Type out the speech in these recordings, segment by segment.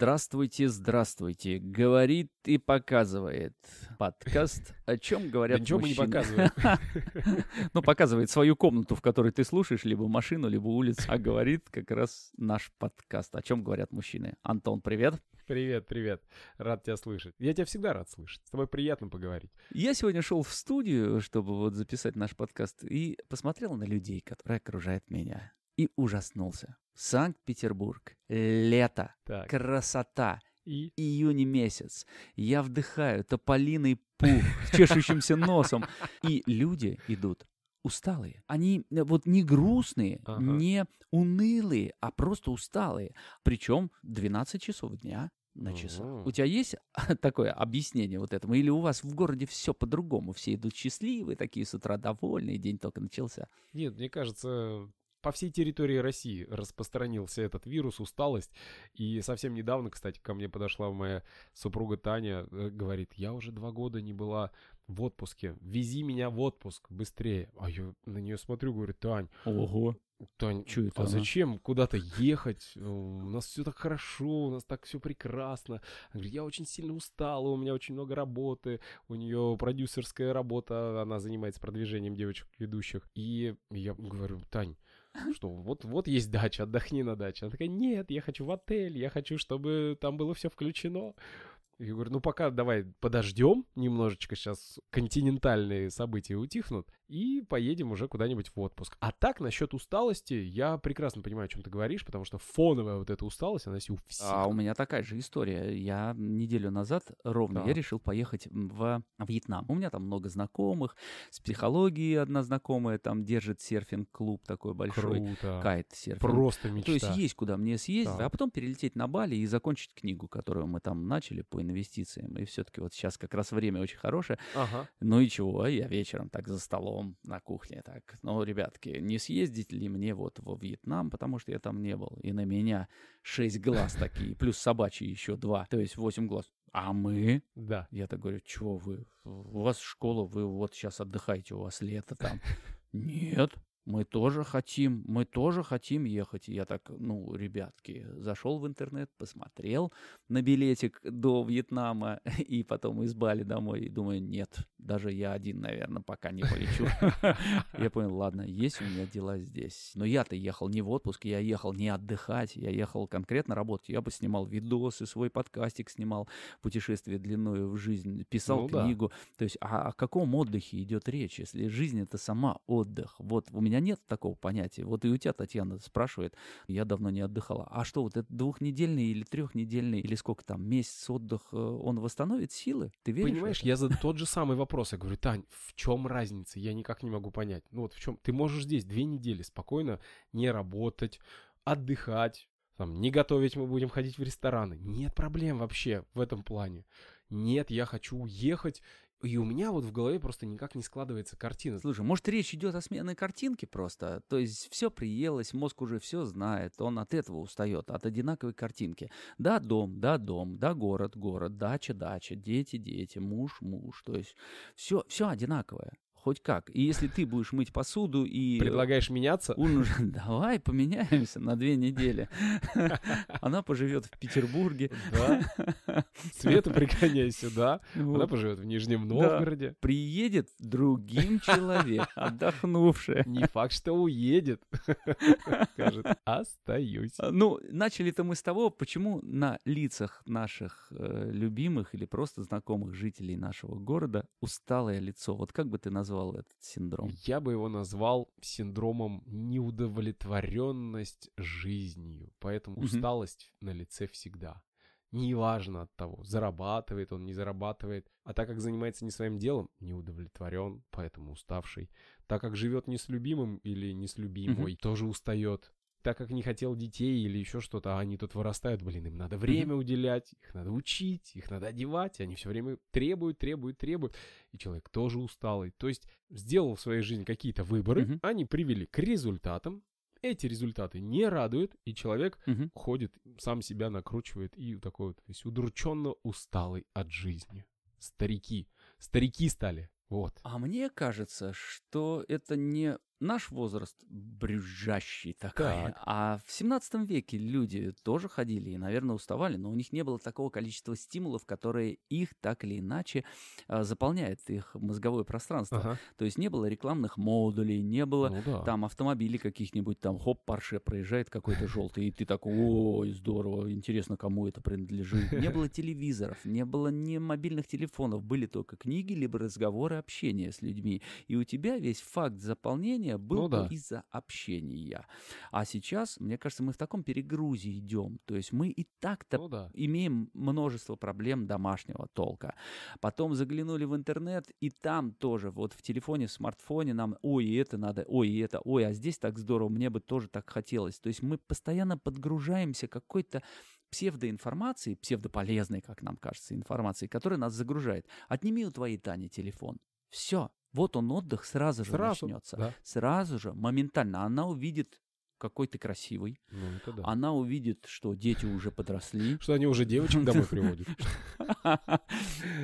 Здравствуйте, здравствуйте. Говорит и показывает подкаст, о чем говорят Да ничего мы не мужчины. показываем. Ну, показывает свою комнату, в которой ты слушаешь, либо машину, либо улицу. А говорит как раз наш подкаст, о чем говорят мужчины. Антон, привет. Привет, привет. Рад тебя слышать. Я тебя всегда рад слышать. С тобой приятно поговорить. Я сегодня шел в студию, чтобы вот записать наш подкаст, и посмотрел на людей, которые окружают меня, и ужаснулся. Санкт-Петербург, лето, Так. красота, И июнь месяц. Я вдыхаю тополиный пух с чешущимся носом. И люди идут усталые. Они э, вот не грустные, Ага. не унылые, а просто усталые. Причем 12 часов дня на часах. Ого. У тебя есть такое объяснение вот этому? Или у вас в городе все по-другому? Все идут счастливые, такие с утра довольные, день только начался. нет, мне кажется, по всей территории России распространился этот вирус, усталость. И совсем недавно, кстати, ко мне подошла моя супруга Таня, э, говорит, я уже два года не была в отпуске, вези меня в отпуск быстрее. А я на нее смотрю, говорю, Тань, Ого. Тань, Чё это а она? зачем куда-то ехать? Э, У нас все так хорошо, у нас так все прекрасно. Она говорит, я очень сильно устала, у меня очень много работы, у нее продюсерская работа, она занимается продвижением девочек-ведущих. И я говорю, Тань, что вот, вот есть дача, отдохни на даче. Она такая, нет, я хочу в отель, я хочу, чтобы там было все включено. Я говорю, ну пока давай подождем немножечко, сейчас континентальные события утихнут, и поедем уже куда-нибудь в отпуск. А так, насчет усталости, я прекрасно понимаю, о чем ты говоришь, потому что фоновая вот эта усталость, она у всех. А у меня такая же история. Я неделю назад ровно я Так. решил поехать в Вьетнам. У меня там много знакомых, с психологией одна знакомая там держит серфинг-клуб такой большой, Круто. кайт серфинг. Просто мечта. То есть есть куда мне съездить, Так. а потом перелететь на Бали и закончить книгу, которую мы там начали по инвестициям. И все-таки вот сейчас как раз время очень хорошее. Ага. Ну и чего, я вечером так за столом на кухне так. Ну, ребятки, не съездить ли мне вот во Вьетнам, потому что я там не был. И на меня шесть глаз такие, плюс собачьи еще два, то есть восемь глаз. А мы? Да. Я так говорю, чего вы? У вас школа, вы вот сейчас отдыхаете, у вас лето там. Нет, мы тоже хотим, мы тоже хотим ехать. И я так, ну, ребятки, зашел в интернет, посмотрел на билетик до Вьетнама и потом из Бали домой. И думаю, нет, даже я один, наверное, пока не полечу. Я понял, ладно, есть у меня дела здесь. Но я-то ехал не в отпуск, я ехал не отдыхать, я ехал конкретно работать. Я бы снимал видосы, свой подкастик снимал, путешествие длиною в жизнь, писал Ну книгу. То есть а о каком отдыхе идет речь, если жизнь это сама отдых? Вот у меня нет такого понятия. Вот и у тебя, Татьяна, спрашивает, я давно не отдыхала. А что, вот этот двухнедельный или трехнедельный, или сколько там, месяц отдых, э, он восстановит силы? Ты веришь? Понимаешь, я за тот же самый вопрос. Я говорю, Тань, в чем разница? Я никак не могу понять. Ну вот в чем? Ты можешь здесь две недели спокойно не работать, отдыхать, там, не готовить мы будем ходить в рестораны. Нет проблем вообще в этом плане. Нет, я хочу уехать. И у меня вот в голове просто никак не складывается картина. Слушай, может, речь идет о сменной картинке просто? То есть все приелось, мозг уже все знает, он от этого устает, от одинаковой картинки. Да, дом, да, дом, да, город, город, дача, дача, дети, дети, муж, муж. То есть все, все одинаковое. Хоть как. И если ты будешь мыть посуду и... Предлагаешь меняться? Он уже, давай поменяемся на две недели. Она поживет в Петербурге. Да. Свету пригоняй сюда. Она поживет в Нижнем Да. Новгороде. Приедет другим человек, отдохнувший. Не факт, что уедет. Скажет, остаюсь. А, Ну, начали-то мы с того, почему на лицах наших э, любимых или просто знакомых жителей нашего города усталое лицо. Вот как бы ты назвал этот синдром? Я бы его назвал синдромом неудовлетворенность жизнью. Поэтому Мгм. усталость на лице всегда. Неважно от того, зарабатывает он, не зарабатывает. А так как занимается не своим делом, не удовлетворен, поэтому уставший. Так как живет не с любимым или не с любимой, тоже устает. Так как не хотел детей или еще что-то, а они тут вырастают, блин, им надо время уделять, их надо учить, их надо одевать, они все время требуют, требуют, требуют. И человек тоже усталый. То есть сделал в своей жизни какие-то выборы, Мгм. они привели к результатам, эти результаты не радуют, и человек Мгм. ходит, сам себя накручивает и такой вот весь удрученно усталый от жизни. Старики. Старики стали. Вот. А мне кажется, что это не наш возраст брюзжащий такой. Так. А в 17 веке люди тоже ходили и, наверное, уставали, но у них не было такого количества стимулов, которые их так или иначе а, заполняет их мозговое пространство. Ага. То есть не было рекламных модулей, не было Ну да. там автомобилей каких-нибудь, там хоп, Порше проезжает какой-то желтый, и ты такой, ой, здорово, интересно, кому это принадлежит. Не было телевизоров, не было ни мобильных телефонов, были только книги, либо разговоры, общение с людьми. И у тебя весь факт заполнения был Ну да. из-за общения. А сейчас, мне кажется, мы в таком перегрузе идем. То есть мы и так-то Ну да. имеем множество проблем домашнего толка. Потом заглянули в интернет, и там тоже, вот в телефоне, в смартфоне нам, ой, это надо, ой, это, ой, а здесь так здорово, мне бы тоже так хотелось. То есть мы постоянно подгружаемся какой-то псевдоинформацией, псевдополезной, как нам кажется, информацией, которая нас загружает. Отними у твоей Тани телефон. Все. Вот он отдых сразу же Сразу. начнется. Да. Сразу же, моментально. Она увидит, какой ты красивый. Ну, это да. Она увидит, что дети уже подросли. Что они уже девочек домой приводят.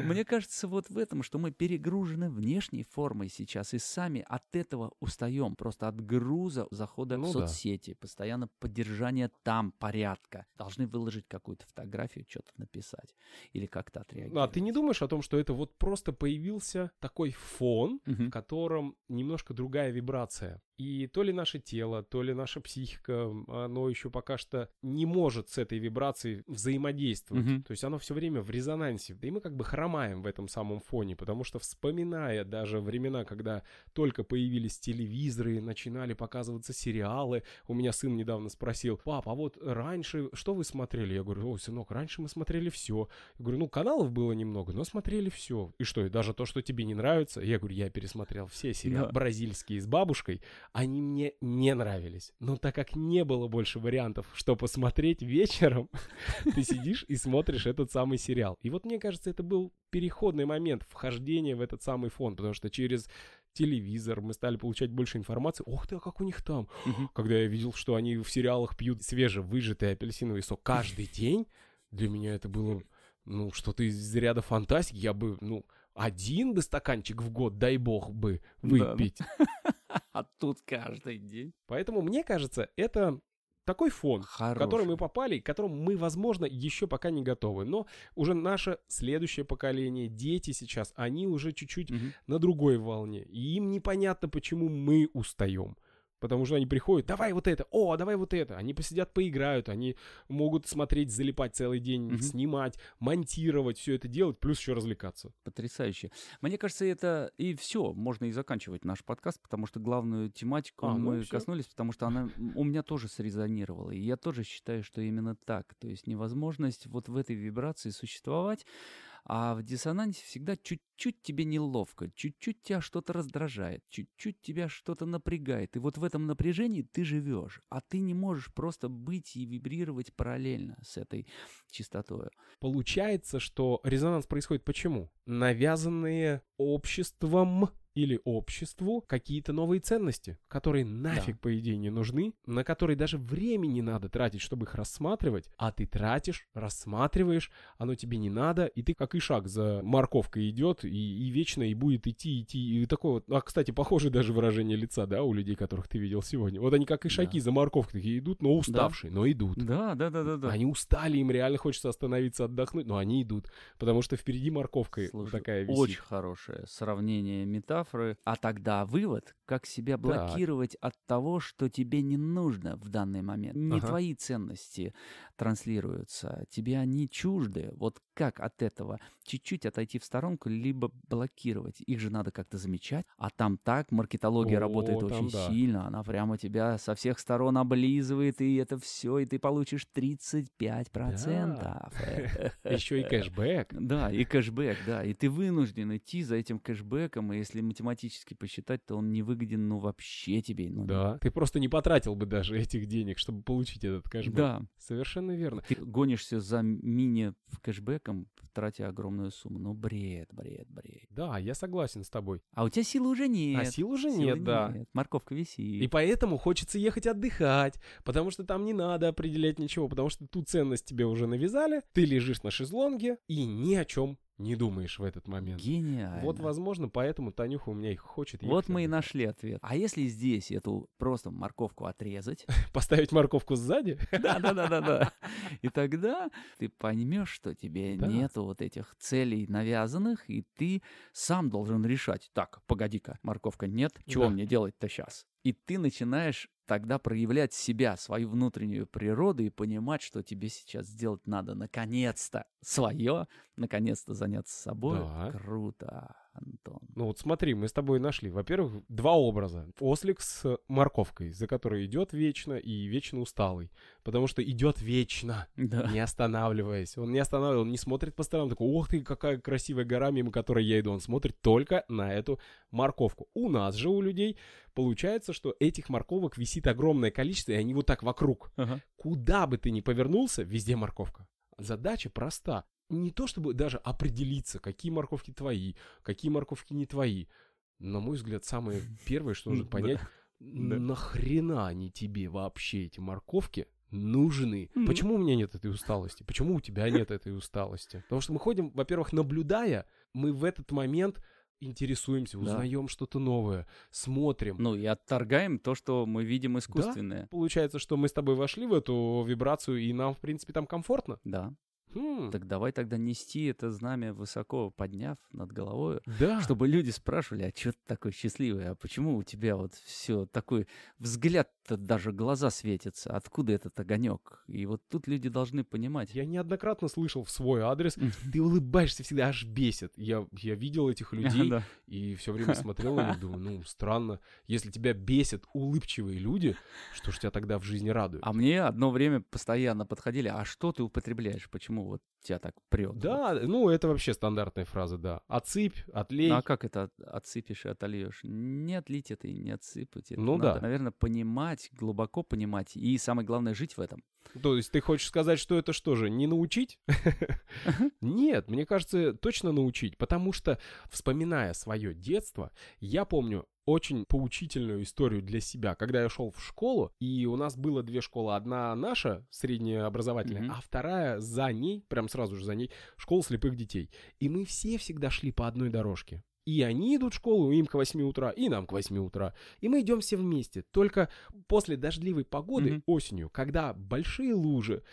Мне кажется, вот в этом, что мы перегружены внешней формой сейчас и сами от этого устаем. Просто от груза захода Ну в да. соцсети, постоянно поддержания там порядка. Должны выложить какую-то фотографию, что-то написать или как-то отреагировать. А ты не думаешь о том, что это вот просто появился такой фон, в котором немножко другая вибрация. И то ли наше тело, то ли наша психика, оно еще пока что не может с этой вибрацией взаимодействовать. Мгм. То есть оно все время в резонансе. Да и мы как бы хромаем в этом самом фоне, потому что вспоминая даже времена, когда только появились телевизоры, начинали показываться сериалы, у меня сын недавно спросил, пап, а вот раньше что вы смотрели? Я говорю, ой, сынок, раньше мы смотрели все. Я говорю, ну каналов было немного, но смотрели все. И что, и даже то, что тебе не нравится? Я говорю, я пересмотрел все сериалы Да. бразильские с бабушкой, они мне не нравились. Но так как не было больше вариантов, что посмотреть вечером, ты сидишь и смотришь этот самый сериал. И вот мне кажется, это был переходный момент вхождения в этот самый фон, потому что через телевизор мы стали получать больше информации. Ох ты, а как у них там? Когда я видел, что они в сериалах пьют свежевыжатый апельсиновый сок каждый день, для меня это было, ну, что-то из ряда фантастики. Я бы, ну, один бы стаканчик в год, дай бог бы, выпить. Тут каждый день. Поэтому, мне кажется, это такой фон, в Хороший. который мы попали, к которому мы, возможно, еще пока не готовы. Но уже наше следующее поколение, дети сейчас, они уже чуть-чуть Мгм. на другой волне. И им непонятно, почему мы устаем. Потому что они приходят, давай вот это, о, давай вот это. Они посидят, поиграют, они могут смотреть, залипать целый день, Мгм. снимать, монтировать, все это делать, плюс еще развлекаться. Потрясающе. Мне кажется, это и все. Можно и заканчивать наш подкаст, потому что главную тематику А, ну мы всё. коснулись, потому что она у меня тоже срезонировала. И я тоже считаю, что именно так. То есть невозможность вот в этой вибрации существовать, а в диссонансе всегда чуть-чуть тебе неловко, чуть-чуть тебя что-то раздражает, чуть-чуть тебя что-то напрягает. И вот в этом напряжении ты живешь, а ты не можешь просто быть и вибрировать параллельно с этой частотой. Получается, что резонанс происходит почему? Навязанные обществом или обществу какие-то новые ценности, которые нафиг, по идее, не нужны, на которые даже времени надо тратить, чтобы их рассматривать, а ты тратишь, рассматриваешь, оно тебе не надо, и ты как и шаг за морковкой идет, и, и вечно и будет идти, идти, и такое вот, а, кстати, похоже даже выражение лица, да, у людей, которых ты видел сегодня. Вот они как и шаги Да. за морковкой такие идут, но уставшие, но идут. Да, да, да, да, да. Они устали, им реально хочется остановиться, отдохнуть, но они идут, потому что впереди морковка Слушай, такая висит. Очень хорошее сравнение метафоры. А тогда вывод, как себя блокировать от того, что тебе не нужно в данный момент. Не Ага. твои ценности транслируются, тебе они чужды. Вот как от этого чуть-чуть отойти в сторонку, либо блокировать. Их же надо как-то замечать. А там так маркетология О, работает очень да. сильно. Она прямо тебя со всех сторон облизывает, и это все, и ты получишь 35%. Еще и кэшбэк. Да, и кэшбэк, да. И ты вынужден идти за этим кэшбэком, и если математически посчитать, то он не выгоден, ну, вообще тебе. Ну, Да. Ты просто не потратил бы даже этих денег, чтобы получить этот кэшбэк. Да. Совершенно верно. Ты гонишься за мини кэшбэком, тратя огромную сумму. Ну, бред, бред, бред. Да, я согласен с тобой. А у тебя силы уже нет. А сил уже Силы нет, да. Морковка висит. И поэтому хочется ехать отдыхать, потому что там не надо определять ничего, потому что ту ценность тебе уже навязали, ты лежишь на шезлонге и ни о чем не думаешь в этот момент. Гениально. Вот, возможно, поэтому Танюха у меня и хочет Вот мы и нашли ответ. А если здесь эту просто морковку отрезать? Поставить морковку сзади? Да-да-да-да-да. И тогда ты поймешь, что тебе Да. нету вот этих целей навязанных, и ты сам должен решать. Так, погоди-ка, морковка нет, чего Да. мне делать-то сейчас? И ты начинаешь тогда проявлять себя, свою внутреннюю природу и понимать, что тебе сейчас сделать надо наконец-то свое, наконец-то заняться собой. Да. Круто, Антон. Ну вот смотри, мы с тобой нашли, во-первых, два образа. Ослик с морковкой, за которой идет вечно и вечно усталый. Потому что идет вечно, Да. не останавливаясь. Он не останавливается, он не смотрит по сторонам, такой, ох ты, какая красивая гора, мимо которой я иду. Он смотрит только на эту морковку. У нас же, у людей, получается, что этих морковок висит огромное количество, и они вот так вокруг. Ага. Куда бы ты ни повернулся, везде морковка. Задача проста. Не то чтобы даже определиться, какие морковки твои, какие морковки не твои. На мой взгляд, самое первое, что нужно понять, нахрена они тебе вообще, эти морковки, нужны? Почему у меня нет этой усталости? Почему у тебя нет этой усталости? Потому что мы ходим, во-первых, наблюдая, мы в этот момент интересуемся, Да. узнаем что-то новое, смотрим. Ну и отторгаем то, что мы видим искусственное. Получается, что мы с тобой вошли в эту вибрацию, и нам, в принципе, там комфортно. Да. Хм, Так давай тогда нести это знамя высоко подняв над головой, да. чтобы люди спрашивали, а что ты такой счастливый, а почему у тебя вот все такой взгляд-то даже глаза светятся, откуда этот огонек? И вот тут люди должны понимать. Я неоднократно слышал в свой адрес, ты улыбаешься всегда, аж бесит. Я, я видел этих людей Да. и все время смотрел на них, думаю, ну, странно. Если тебя бесят улыбчивые люди, что ж тебя тогда в жизни радует? А мне одно время постоянно подходили, а что ты употребляешь, почему вот тебя так прет? Да, ну, это вообще стандартная фраза, да. Отсыпь, отлей. Ну а как это от- отсыпешь и отольешь? Не отлить это и не отсыпать. Это Ну надо, да. наверное, понимать, глубоко понимать. И самое главное, жить в этом. То есть ты хочешь сказать, что это что же, не научить? Нет, мне кажется, точно научить, потому что, вспоминая свое детство, я помню очень поучительную историю для себя, когда я шел в школу, и у нас было две школы. Одна наша, средняя образовательная, Мгм. а вторая за ней, прям сразу же за ней, школа слепых детей. И мы все всегда шли по одной дорожке. И они идут в школу, им к 8 утра, и нам к 8 утра. И мы идем все вместе. Только после дождливой погоды Мгм. осенью, когда большие лужи,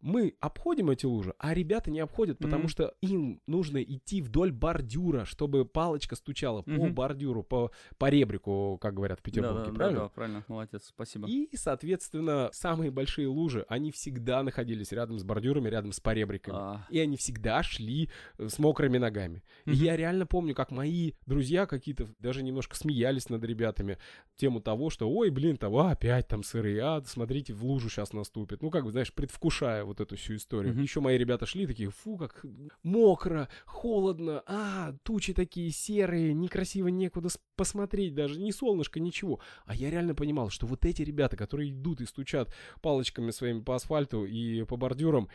мы обходим эти лужи, а ребята не обходят, потому Мгм. что им нужно идти вдоль бордюра, чтобы палочка стучала по Мгм. бордюру, по, по ребрику, как говорят в Петербурге, да, да, правильно? да, правильно, молодец, спасибо. И, соответственно, самые большие лужи, они всегда находились рядом с бордюрами, рядом с поребриками. А, И они всегда шли э, с мокрыми ногами. И Мгм. я реально помню, как мои друзья какие-то даже немножко смеялись над ребятами. Тему того, что, ой, блин, того опять там сырые, а, смотрите, в лужу сейчас наступит. Ну, как бы, знаешь, предвкушая вот эту всю историю. Мгм. Еще мои ребята шли такие, фу, как мокро, холодно, а, тучи такие серые, некрасиво некуда посмотреть даже, ни солнышко, ничего. А я реально понимал, что вот эти ребята, которые идут и стучат палочками своими по асфальту и по бордюрам,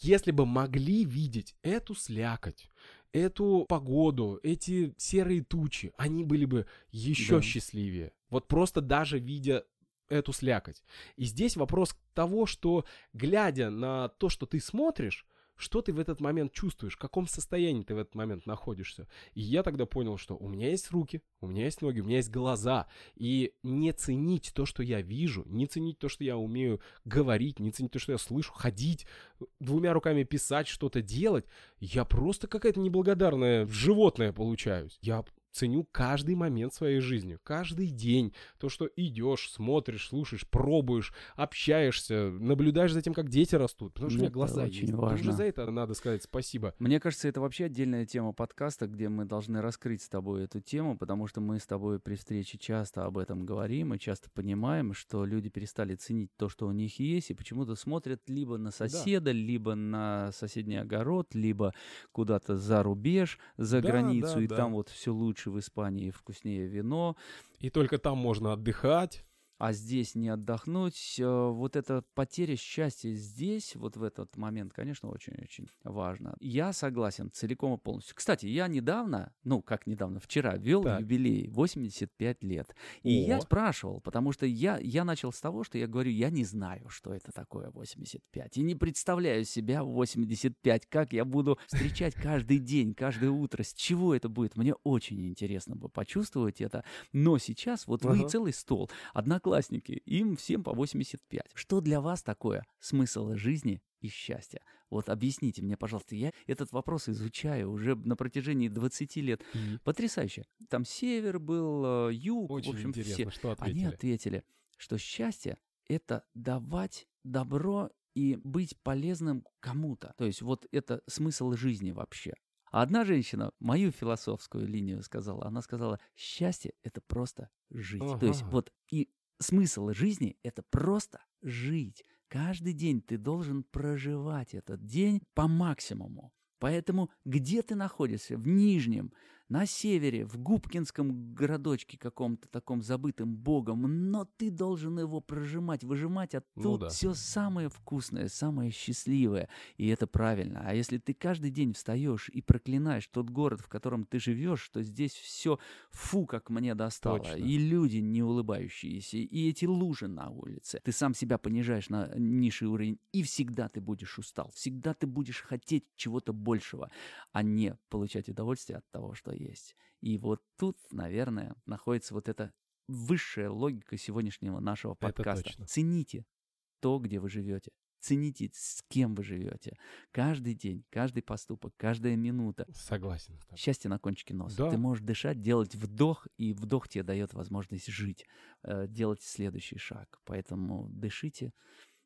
если бы могли видеть эту слякоть, эту погоду, эти серые тучи, они были бы еще Да. счастливее. Вот просто даже видя эту слякоть. И здесь вопрос того, что глядя на то, что ты смотришь, что ты в этот момент чувствуешь, в каком состоянии ты в этот момент находишься. И я тогда понял, что у меня есть руки, у меня есть ноги, у меня есть глаза. И не ценить то, что я вижу, не ценить то, что я умею говорить, не ценить то, что я слышу, ходить, двумя руками писать, что-то делать, я просто какая-то неблагодарная животное получаюсь. Я ценю каждый момент своей жизни, каждый день. То, что идешь, смотришь, слушаешь, пробуешь, общаешься, наблюдаешь за тем, как дети растут. Потому что у меня Это глаза очень есть. важно. Уже за это надо сказать спасибо. Мне кажется, это вообще отдельная тема подкаста, где мы должны раскрыть с тобой эту тему, потому что мы с тобой при встрече часто об этом говорим и часто понимаем, что люди перестали ценить то, что у них есть, и почему-то смотрят либо на соседа, либо на соседний огород, либо куда-то за рубеж, за Да, границу, да, и да. там вот все лучше в Испании, вкуснее вино. И только там можно отдыхать. А здесь не отдохнуть. Э, вот эта потеря счастья здесь, вот в этот момент, конечно, очень-очень важно. Я согласен целиком и полностью. Кстати, я недавно, ну, как недавно, вчера вел так. юбилей 85 лет. И О. я спрашивал, потому что я, я начал с того, что я говорю, я не знаю, что это такое 85. И не представляю себя в 85, как я буду встречать каждый день, каждое утро, с чего это будет. Мне очень интересно бы почувствовать это. Но сейчас вот ага. вы целый стол. Одноклассники, им всем по 85. Что для вас такое смысл жизни и счастья? Вот объясните мне, пожалуйста, я этот вопрос изучаю уже на протяжении 20 лет. Mm-hmm. Потрясающе. Там север был, э, юг, Очень в общем, интересно, все. Что ответили? Они ответили, что счастье — это давать добро и быть полезным кому-то. То есть вот это смысл жизни вообще. А одна женщина мою философскую линию сказала. Она сказала, счастье — это просто жить. Ага. То есть вот и смысл жизни — это просто жить. Каждый день ты должен проживать этот день по максимуму. Поэтому где ты находишься? В Нижнем, на севере, в Губкинском городочке каком-то таком забытым богом, но ты должен его прожимать, выжимать оттуда ну, да. все самое вкусное, самое счастливое. И это правильно. А если ты каждый день встаешь и проклинаешь тот город, в котором ты живешь, что здесь все фу, как мне достало, Точно. и люди не улыбающиеся, и эти лужи на улице, ты сам себя понижаешь на низший уровень, и всегда ты будешь устал, всегда ты будешь хотеть чего-то большего, а не получать удовольствие от того, что есть. И вот тут, наверное, находится вот эта высшая логика сегодняшнего нашего подкаста. Цените то, где вы живете. Цените, с кем вы живете. Каждый день, каждый поступок, каждая минута. Согласен. Счастье на кончике носа. Да. Ты можешь дышать, делать вдох, и вдох тебе дает возможность жить, э, делать следующий шаг. Поэтому дышите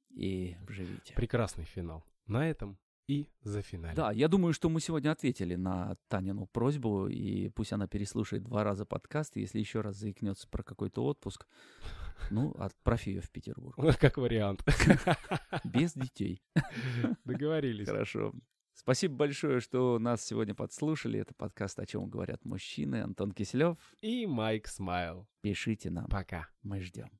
и живите. Прекрасный финал. На этом и за финале. Да, я думаю, что мы сегодня ответили на Танину просьбу, и пусть она переслушает два раза подкаст, и если еще раз заикнется про какой-то отпуск, ну, отправь ее в Петербург. Как вариант. Без детей. Договорились. Хорошо. Спасибо большое, что нас сегодня подслушали. Это подкаст «О чем говорят мужчины». Антон Киселев. И Майк Смайл. Пишите нам. Пока. Мы ждем.